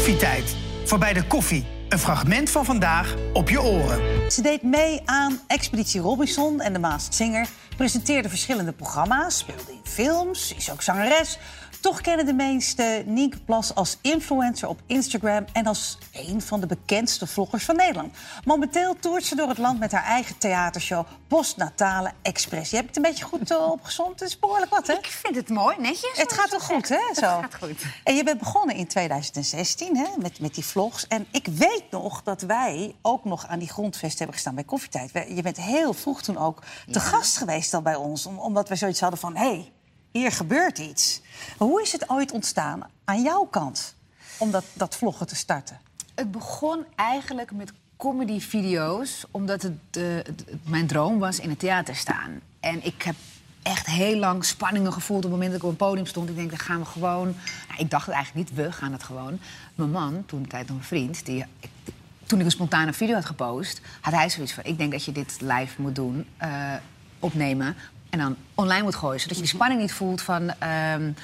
Koffietijd. Voorbij de koffie. Een fragment van vandaag op je oren. Ze deed mee aan Expeditie Robinson en de Masked Singer. Presenteerde verschillende programma's, speelde in films, is ook zangeres. Toch kennen de meeste Nienke Plas als influencer op Instagram... en als een van de bekendste vloggers van Nederland. Momenteel toert ze door het land met haar eigen theatershow... Postnatale Express. Je hebt het een beetje goed uh, opgezond. Het is behoorlijk wat, hè? Ik vind het mooi, netjes. Het gaat wel goed, hè? Zo. Het gaat goed. En je bent begonnen in 2016 hè, met, met die vlogs. En ik weet nog dat wij ook nog aan die grondvest hebben gestaan bij Koffietijd. Je bent heel vroeg toen ook te gast geweest al bij ons. Omdat we zoiets hadden van... Hey, hier gebeurt iets. Hoe is het ooit ontstaan aan jouw kant om dat, dat vloggen te starten? Het begon eigenlijk met comedy-video's, omdat het, uh, het, mijn droom was in het theater staan. En ik heb echt heel lang spanningen gevoeld op het moment dat ik op een podium stond. Ik denk, dan gaan we gewoon... Nou, ik dacht eigenlijk niet, we gaan het gewoon. Mijn man, toen tijd nog een vriend, die, toen ik een spontane video had gepost... had hij zoiets van, ik denk dat je dit live moet doen, uh, opnemen en dan online moet gooien. Zodat je die spanning niet voelt van um,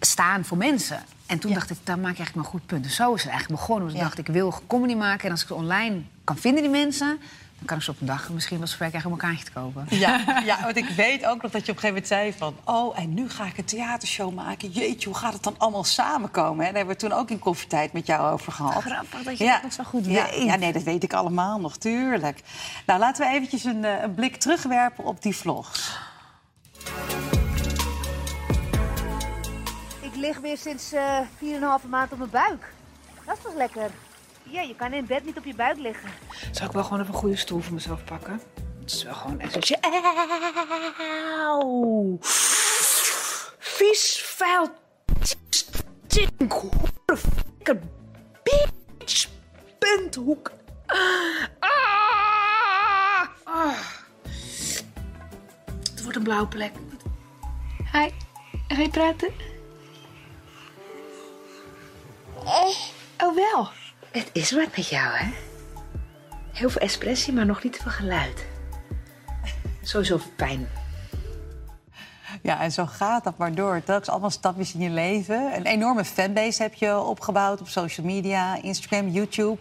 staan voor mensen. En toen ja. dacht ik, daar maak je eigenlijk maar goed punt. Dus zo is het eigenlijk begonnen. Dus ja. dacht, ik wil comedy maken. En als ik het online kan vinden, die mensen... dan kan ik ze op een dag misschien wel zover krijgen om een kaartje te kopen. Ja, ja, want ik weet ook nog dat je op een gegeven moment zei van... oh, en nu ga ik een theatershow maken. Jeetje, hoe gaat het dan allemaal samenkomen? Hè? Daar hebben we toen ook in koffietijd met jou over gehad. Grappig dat je ja. dat nog zo goed ja, weet. Ja, nee, dat weet ik allemaal nog, tuurlijk. Nou, laten we eventjes een, een blik terugwerpen op die vlogs. Ik lig weer sinds uh, 4,5 maand op mijn buik. Dat is toch lekker? Ja, je kan in bed niet op je buik liggen. Zou ik wel gewoon even een goede stoel voor mezelf pakken? Het is wel gewoon echt zo... Auw! Vies, vuil, stink, hoerenfikker, bitch, punthoek. Ah! Ah! Het wordt een blauwe plek. Hi, ga je praten? Oh, wel. Het is wat met jou, hè? Heel veel expressie, maar nog niet te veel geluid. Sowieso pijn. Ja, en zo gaat dat maar door. Telkens allemaal stapjes in je leven. Een enorme fanbase heb je opgebouwd op social media, Instagram, YouTube.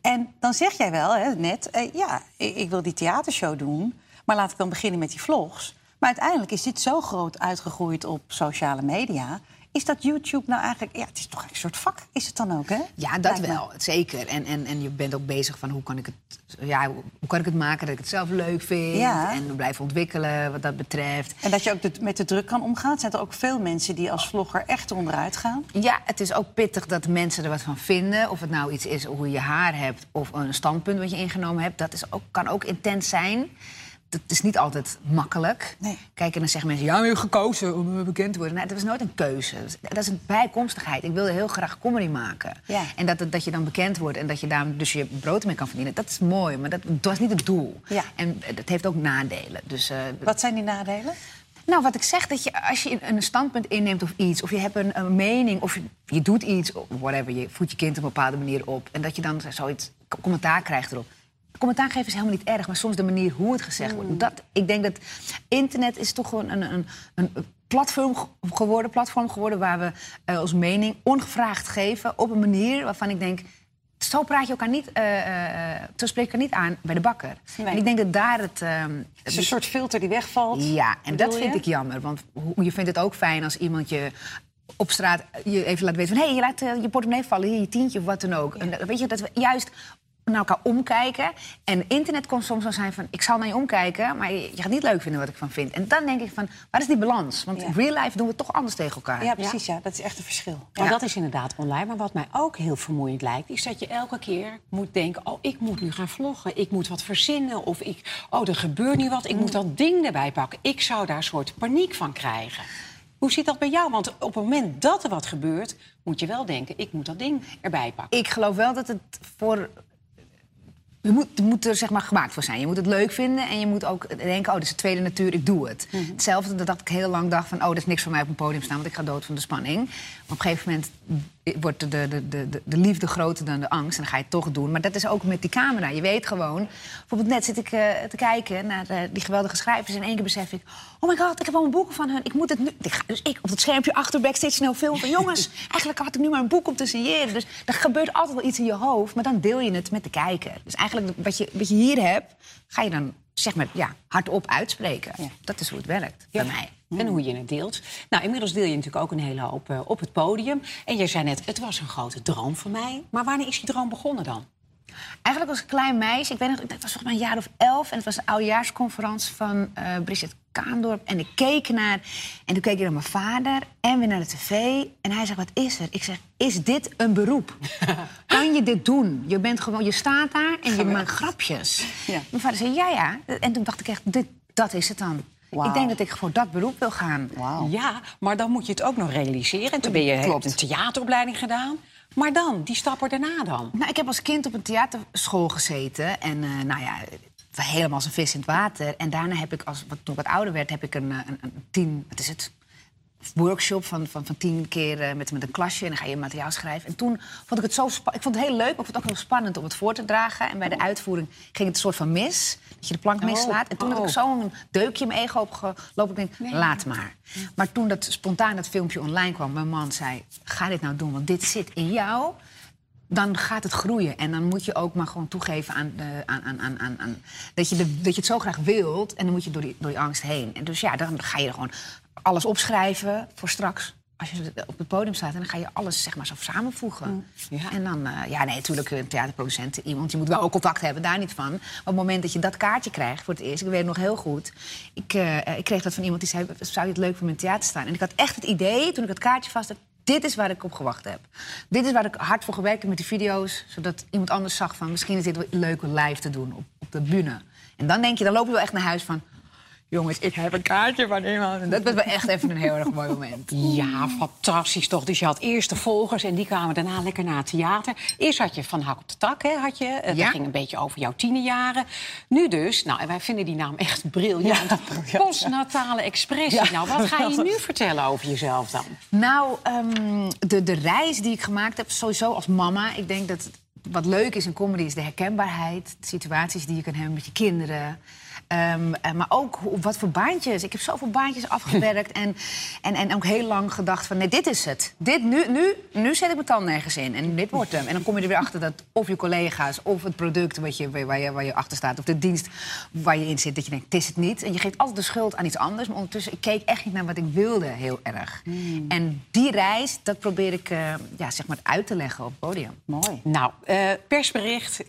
En dan zeg jij wel, hè, net, eh, ja, ik wil die theatershow doen... maar laat ik dan beginnen met die vlogs. Maar uiteindelijk is dit zo groot uitgegroeid op sociale media... Is dat YouTube nou eigenlijk... Ja, het is toch een soort vak, is het dan ook, hè? Ja, dat wel, zeker. En, en, en je bent ook bezig van hoe kan ik het, ja, hoe kan ik het maken dat ik het zelf leuk vind. Ja. En blijven ontwikkelen wat dat betreft. En dat je ook de, met de druk kan omgaan. Zijn er ook veel mensen die als vlogger echt onderuit gaan? Ja, het is ook pittig dat mensen er wat van vinden. Of het nou iets is hoe je haar hebt of een standpunt wat je ingenomen hebt. Dat is ook, kan ook intens zijn het is niet altijd makkelijk. Nee. Kijk, en dan zeggen mensen, ja, je hebt gekozen om bekend te worden. Nee, dat is nooit een keuze. Dat is een bijkomstigheid. Ik wilde heel graag comedy maken. Ja. En dat, dat je dan bekend wordt en dat je daar dus je brood mee kan verdienen. Dat is mooi, maar dat, dat was niet het doel. Ja. En dat heeft ook nadelen. Dus, uh, Wat zijn die nadelen? Nou, wat ik zeg, dat je als je een standpunt inneemt of iets... of je hebt een, een mening of je, je, doet iets, whatever... je voedt je kind op een bepaalde manier op... en dat je dan zoiets commentaar krijgt erop commentaar geven is helemaal niet erg, maar soms de manier hoe het gezegd wordt. Dat, ik denk dat internet is toch gewoon een, een, een platform geworden, platform geworden waar we uh, ons mening ongevraagd geven op een manier waarvan ik denk. Zo praat je elkaar niet, uh, uh, zo spreek je elkaar niet aan bij de bakker. Nee. En ik denk dat daar het. Uh, het is een soort filter die wegvalt. Ja, en dat vind je? ik jammer. Want je vindt het ook fijn als iemand je op straat je even laat weten van... hé, hey, je laat je portemonnee vallen, hier je tientje of wat dan ook. Ja. En weet je, dat we juist naar elkaar omkijken. En internet kon soms zo zijn van, ik zal naar je omkijken... maar je, je gaat niet leuk vinden wat ik van vind. En dan denk ik van, waar is die balans? Want in real life doen we toch anders tegen elkaar. Ja, precies. Ja. Dat is echt een verschil. Maar dat is inderdaad online. Maar wat mij ook heel vermoeiend lijkt... is dat je elke keer moet denken... oh, ik moet nu gaan vloggen. Ik moet wat verzinnen. Of ik, oh, er gebeurt nu wat. Ik moet dat ding erbij pakken. Ik zou daar een soort paniek van krijgen. Hoe zit dat bij jou? Want op het moment dat er wat gebeurt... moet je wel denken, ik moet dat ding erbij pakken. Ik geloof wel dat het voor je moet, je moet er zeg maar gemaakt voor zijn. Je moet het leuk vinden en je moet ook denken... oh, dit is de tweede natuur, ik doe het. Hetzelfde dat ik heel lang dacht van... oh, dat is niks voor mij op een podium staan... want ik ga dood van de spanning. Maar op een gegeven moment wordt de, de, de, de, de liefde groter dan de angst. En dan ga je het toch doen. Maar dat is ook met die camera. Je weet gewoon... Bijvoorbeeld net zit ik eh, te kijken naar eh, die geweldige schrijvers... en in één keer besef ik... oh my god, ik heb al een boeken van hun. Ik moet het nu... Dus ik op het schermpje achter backstage snel filmen van... jongens, eigenlijk had ik nu maar een boek om te signeren. Dus er gebeurt altijd wel iets in je hoofd... maar dan deel je het met de kijker. Dus eigenlijk wat je, wat je hier hebt... ga je dan zeg maar ja, hardop uitspreken. Dat is hoe het werkt bij mij. En hoe je het deelt. Nou, inmiddels deel je natuurlijk ook een hele hoop eh, op het podium. En je zei net, het was een grote droom voor mij. Maar wanneer is die droom begonnen dan? Eigenlijk als klein meisje, ik weet nog, het was volgens mij een jaar of elf... en het was een oudejaarsconferentie van eh Bridget Kaandorp. En ik keek naar, en toen keek ik naar mijn vader en weer naar de tv. En hij zegt, wat is er? Ik zeg, is dit een beroep? kan je dit doen? Je, bent gewoon, je staat daar en je maakt grapjes. Ja. Mijn vader zei, ja, ja. En toen dacht ik echt, dit, dat is het dan. Wauw. Ik denk dat ik voor dat beroep wil gaan. Wauw. Ja, maar dan moet je het ook nog realiseren. En toen ben je Klopt. hebt een theateropleiding gedaan. Maar dan, die stappen daarna dan? Nou, ik heb als kind op een theaterschool gezeten. En eh, nou ja, helemaal als een vis in het water. En daarna heb ik, als, wat- toen ik wat ouder werd, heb ik een, eh, een, een tien... Wat is het? workshop van, van, van tien keer eh, met, met een klasje. En dan ga je materiaal schrijven. En toen vond ik het zo Ik vond het heel leuk, maar ik vond het ook heel spannend om het voor te dragen. En bij de uitvoering ging het een soort van mis. Dat je de plank mislaat. En toen had ik oh. zo'n deukje in mijn ego opgelopen. Ik denk, laat maar. Maar toen dat spontaan dat filmpje online kwam, mijn man zei... ga dit nou doen, want dit zit in jou dan gaat het groeien. En dan moet je ook maar gewoon toegeven aan, aan, aan, aan, aan, aan- dat, je de, dat je het zo graag wilt. En dan moet je door die, door die angst heen. En dus ja, dan ga je gewoon alles opschrijven voor straks. Als je op het podium staat, en dan ga je alles zeg maar zo samenvoegen. Ja. En dan, eh, ja, nee, natuurlijk een theaterproducent, iemand, je moet wel ook contact hebben, daar niet van. Maar op het moment dat je dat kaartje krijgt voor het eerst, ik weet het nog heel goed. Ik, eh, ik kreeg dat van iemand die zei, zou je het leuk voor mijn theater staan? En ik had echt het idee, toen ik het kaartje vast had, dit is waar ik op gewacht heb. Dit is waar ik hard voor gewerkt heb met die video's. Zodat iemand anders zag van misschien is dit wel leuk om live te doen op, op de bühne. En dan denk je, dan loop je wel echt naar huis van... Jongens, ik heb een kaartje van iemand. Dat was wel echt even een heel erg mooi moment. Ja, fantastisch toch. Dus je had eerst de volgers en die kwamen daarna lekker naar het theater. Eerst had je Van Hak op de Tak, hè, had je. Eh, Ja. Dat ging een beetje over jouw tienerjaren. Nu dus, nou, en wij vinden die naam echt briljant. Postnatale expressie. Nou, wat ga je nu vertellen over jezelf dan? Nou, ehm, de, de reis die ik gemaakt heb, sowieso als mama. Ik denk dat wat leuk is in comedy is de herkenbaarheid. De situaties die je kan hebben met je kinderen. Ehm, eh, maar ook wat voor baantjes. Ik heb zoveel baantjes afgewerkt. en, en, en ook heel lang gedacht van, nee, dit is het. Dit, nu, nu, nu zet ik mijn tand nergens in. En dit wordt hem. En dan kom je er weer achter dat of je collega's... of het product wat je, waar, je, waar je achter staat... of de dienst waar je in zit, dat je denkt, het is het niet. En je geeft altijd de schuld aan iets anders. Maar ondertussen, ik keek echt niet naar wat ik wilde heel erg. En die reis, dat probeer ik eh, ja, zeg maar uit te leggen op het podium. Mooi. Nou, eh, persbericht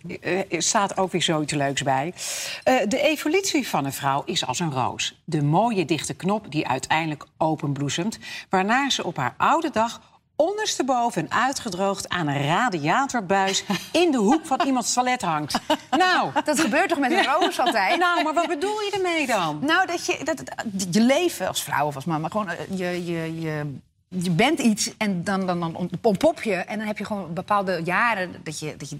staat ook weer zoiets leuks bij. De evolutie van een vrouw is als een roos. De mooie dichte knop die uiteindelijk openbloesemt... waarna ze op haar oude dag ondersteboven en uitgedroogd... aan een radiatorbuis in de hoek van iemands toilet hangt. Nou, Dat gebeurt toch met een roos altijd? nou, maar wat bedoel je ermee dan? Nou, dat je, dat, je leven als vrouw of als mama, gewoon, eh, je, je, je, je bent iets en dan, dan, dan ontpop je. En dan heb je gewoon bepaalde jaren dat je, dat je,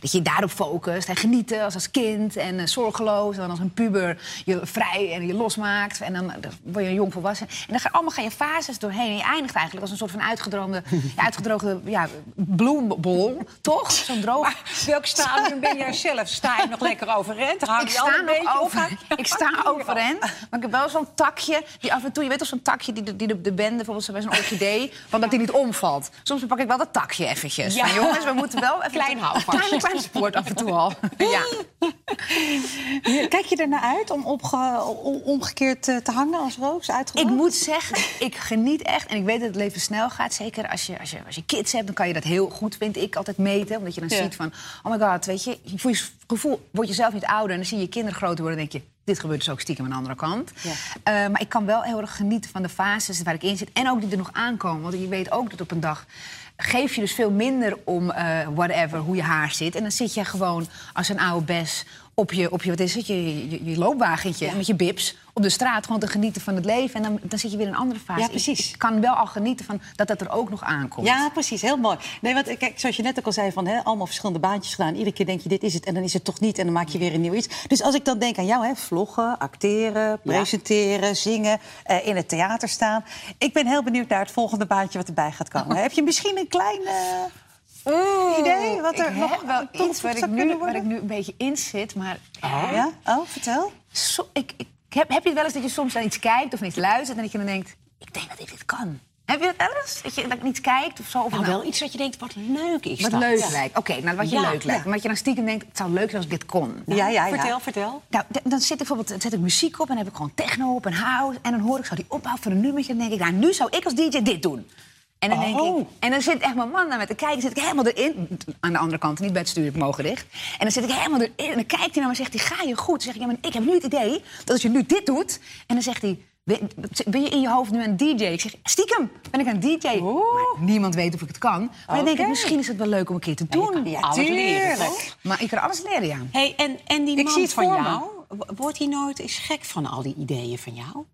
dat je daarop focust en genieten als, als kind en eh, zorgeloos. En dan als een puber je vrij en je losmaakt. En dan, dan word je een jong volwassen. En dan ga, allemaal ga je fases doorheen. En je eindigt eigenlijk als een soort van uitgedroogde, ja, uitgedroogde ja, bloembol. Toch? Zo'n droog... Maar welk stadium ben jij zelf? Sta je nog lekker overeind? Hou Ik je al sta een nog beetje op? over, ik sta overeind, maar ik heb wel zo'n takje die af en toe, je weet toch zo'n takje die de, die de, de bende bijvoorbeeld bij zo'n orchidee, van dat die niet omvalt. Soms pak ik wel dat takje eventjes. Ja. Jongens, we moeten wel even Klein houvastje. Kleine sport af en toe al. Ja. Kijk je ernaar uit om omgekeerd eh, te hangen als roos? Ik Uitgedroogd? moet zeggen, ik geniet echt. En ik weet dat het leven snel gaat. Zeker als je, als je, als je kids hebt, dan kan je dat heel goed, vind ik, altijd meten. Omdat je dan Ja. ziet van, oh my god, weet je... Voor je gevoel word je zelf niet ouder. En dan zie je je kinderen groter worden en denk je... dit gebeurt dus ook stiekem aan de andere kant. Ja. Eh, maar ik kan wel heel erg genieten van de fases waar ik in zit. En ook die er nog aankomen. Want je weet ook dat op een dag geef je dus veel minder om eh, whatever, hoe je haar zit. En dan zit je gewoon als een oude bes op je, op je, wat is het, je, je, je loopwagentje met je bips op de straat gewoon te genieten van het leven. En dan, dan zit je weer in een andere fase. Ja, precies. Ik, kan wel al genieten van dat dat er ook nog aankomt. Ja, precies. Heel mooi. Nee, want kijk, zoals je net ook al zei, van, hè, allemaal verschillende baantjes gedaan. Iedere keer denk je, dit is het. En dan is het toch niet. En dan maak je weer een nieuw iets. Dus als ik dan denk aan jou, hè, vloggen, acteren, presenteren, zingen, eh, in het theater staan. Ik ben heel benieuwd naar het volgende baantje wat erbij gaat komen. Heb je misschien een klein eh, idee wat er ik nog heb wel iets waar ik, nu, waar ik nu een beetje in zit, maar... Ja? Oh, vertel. Zo, ik, ik, heb, heb je het wel eens dat je soms naar iets kijkt of naar iets luistert... en dat je dan denkt, ik denk dat ik dit kan. Heb je dat wel eens? Dat je naar iets kijkt of zo? Of Nou, wel iets wat je denkt, wat leuk is Wat dat. leuk Ja. lijkt. Oké, nou wat je Ja, leuk lijkt. Maar wat je dan stiekem denkt, het zou leuk zijn als ik dit kon. Ja, ja, ja. Vertel, vertel. Nou, dan zit ik bijvoorbeeld, dan zet ik muziek op en dan heb ik gewoon techno op en house. En dan hoor ik zo die opbouw van een nummertje. En dan denk ik, nou, nu zou ik als DJ dit doen. En dan, denk Oh. ik, en dan zit echt mijn man naar me te kijken. zit ik helemaal erin. Aan de andere kant, niet bij het mogen dicht. En dan zit ik helemaal erin. En dan kijkt hij naar me en zegt hij, ga je goed? Dan zeg ik, ja, maar ik heb nu het idee dat als je nu dit doet... En dan zegt hij, ben je in je hoofd nu een DJ? Ik zeg, stiekem ben ik een DJ. Niemand weet of ik het kan. Maar dan denk ik, misschien is het wel leuk om een keer te doen. Ja, alles leren, tuurlijk. toch? Maar ik kan alles leren, ja. Hey, en, en die Ik man zie het van me. jou, wordt hij nooit eens gek van al die ideeën van jou?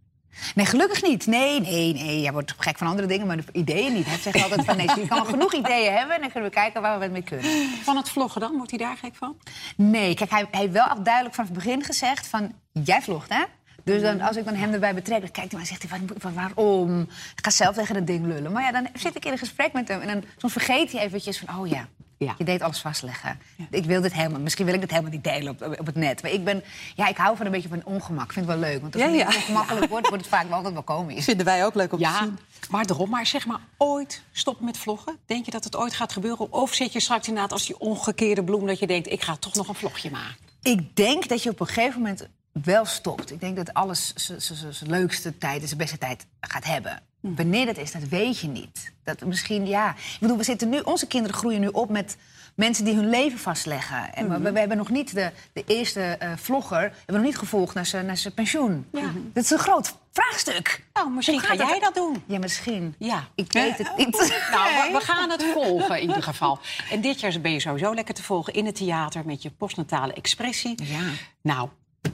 Nee, gelukkig niet. Nee, nee, nee. Jij wordt gek van andere dingen, maar de ideeën niet. Hij zegt altijd van nee, je kan wel genoeg ideeën hebben... en dan kunnen we kijken waar we het mee kunnen. Van het vloggen dan? Wordt hij daar gek van? Nee, kijk, hij, hij heeft wel al duidelijk vanaf het begin gezegd van... jij vlogt, hè? Dus dan, als ik dan hem erbij betrek, dan kijkt hij maar en zegt hij, "Waar- waar- waarom? Ik ga zelf tegen dat ding lullen. Maar ja, dan zit ik in een gesprek met hem en dan soms vergeet hij eventjes van... oh ja, Ja. je deed alles vastleggen. Ik wil dit helemaal, misschien wil ik dit helemaal niet delen op, op het net. Maar ik ben, ja, ik hou van een beetje van ongemak. Ik vind het wel leuk, want als Ja, het ja. ongemakkelijk wordt, wordt het vaak wel altijd wel komisch. Vinden wij ook leuk om te zien. maar daarom. Maar zeg maar, ooit stoppen met vloggen? Denk je dat het ooit gaat gebeuren? Of zit je straks inderdaad als die omgekeerde bloem... dat je denkt, ik ga toch nog een vlogje maken? Ik denk dat je op een gegeven moment wel stopt. Ik denk dat alles zijn leukste tijd en zijn beste tijd gaat hebben. Wanneer dat is, dat weet je niet. Dat misschien, ja. Ik bedoel, we zitten nu, onze kinderen groeien nu op met mensen die hun leven vastleggen. En we, we hebben nog niet de, de eerste eh, vlogger, hebben we nog niet gevolgd naar zijn, naar zijn pensioen. Dat is een groot vraagstuk. Nou, misschien ga jij dat doen. Ja, misschien. Ja. Ik weet het niet. Nou, we, we gaan het volgen in ieder geval. En dit jaar ben je sowieso lekker te volgen in het theater... met je postnatale expressie. Ja. Nou,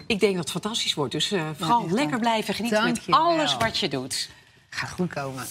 ik denk dat het fantastisch wordt. Dus eh, vooral lekker blijven genieten met Dankjewel. alles wat je doet. Gaat goed komen.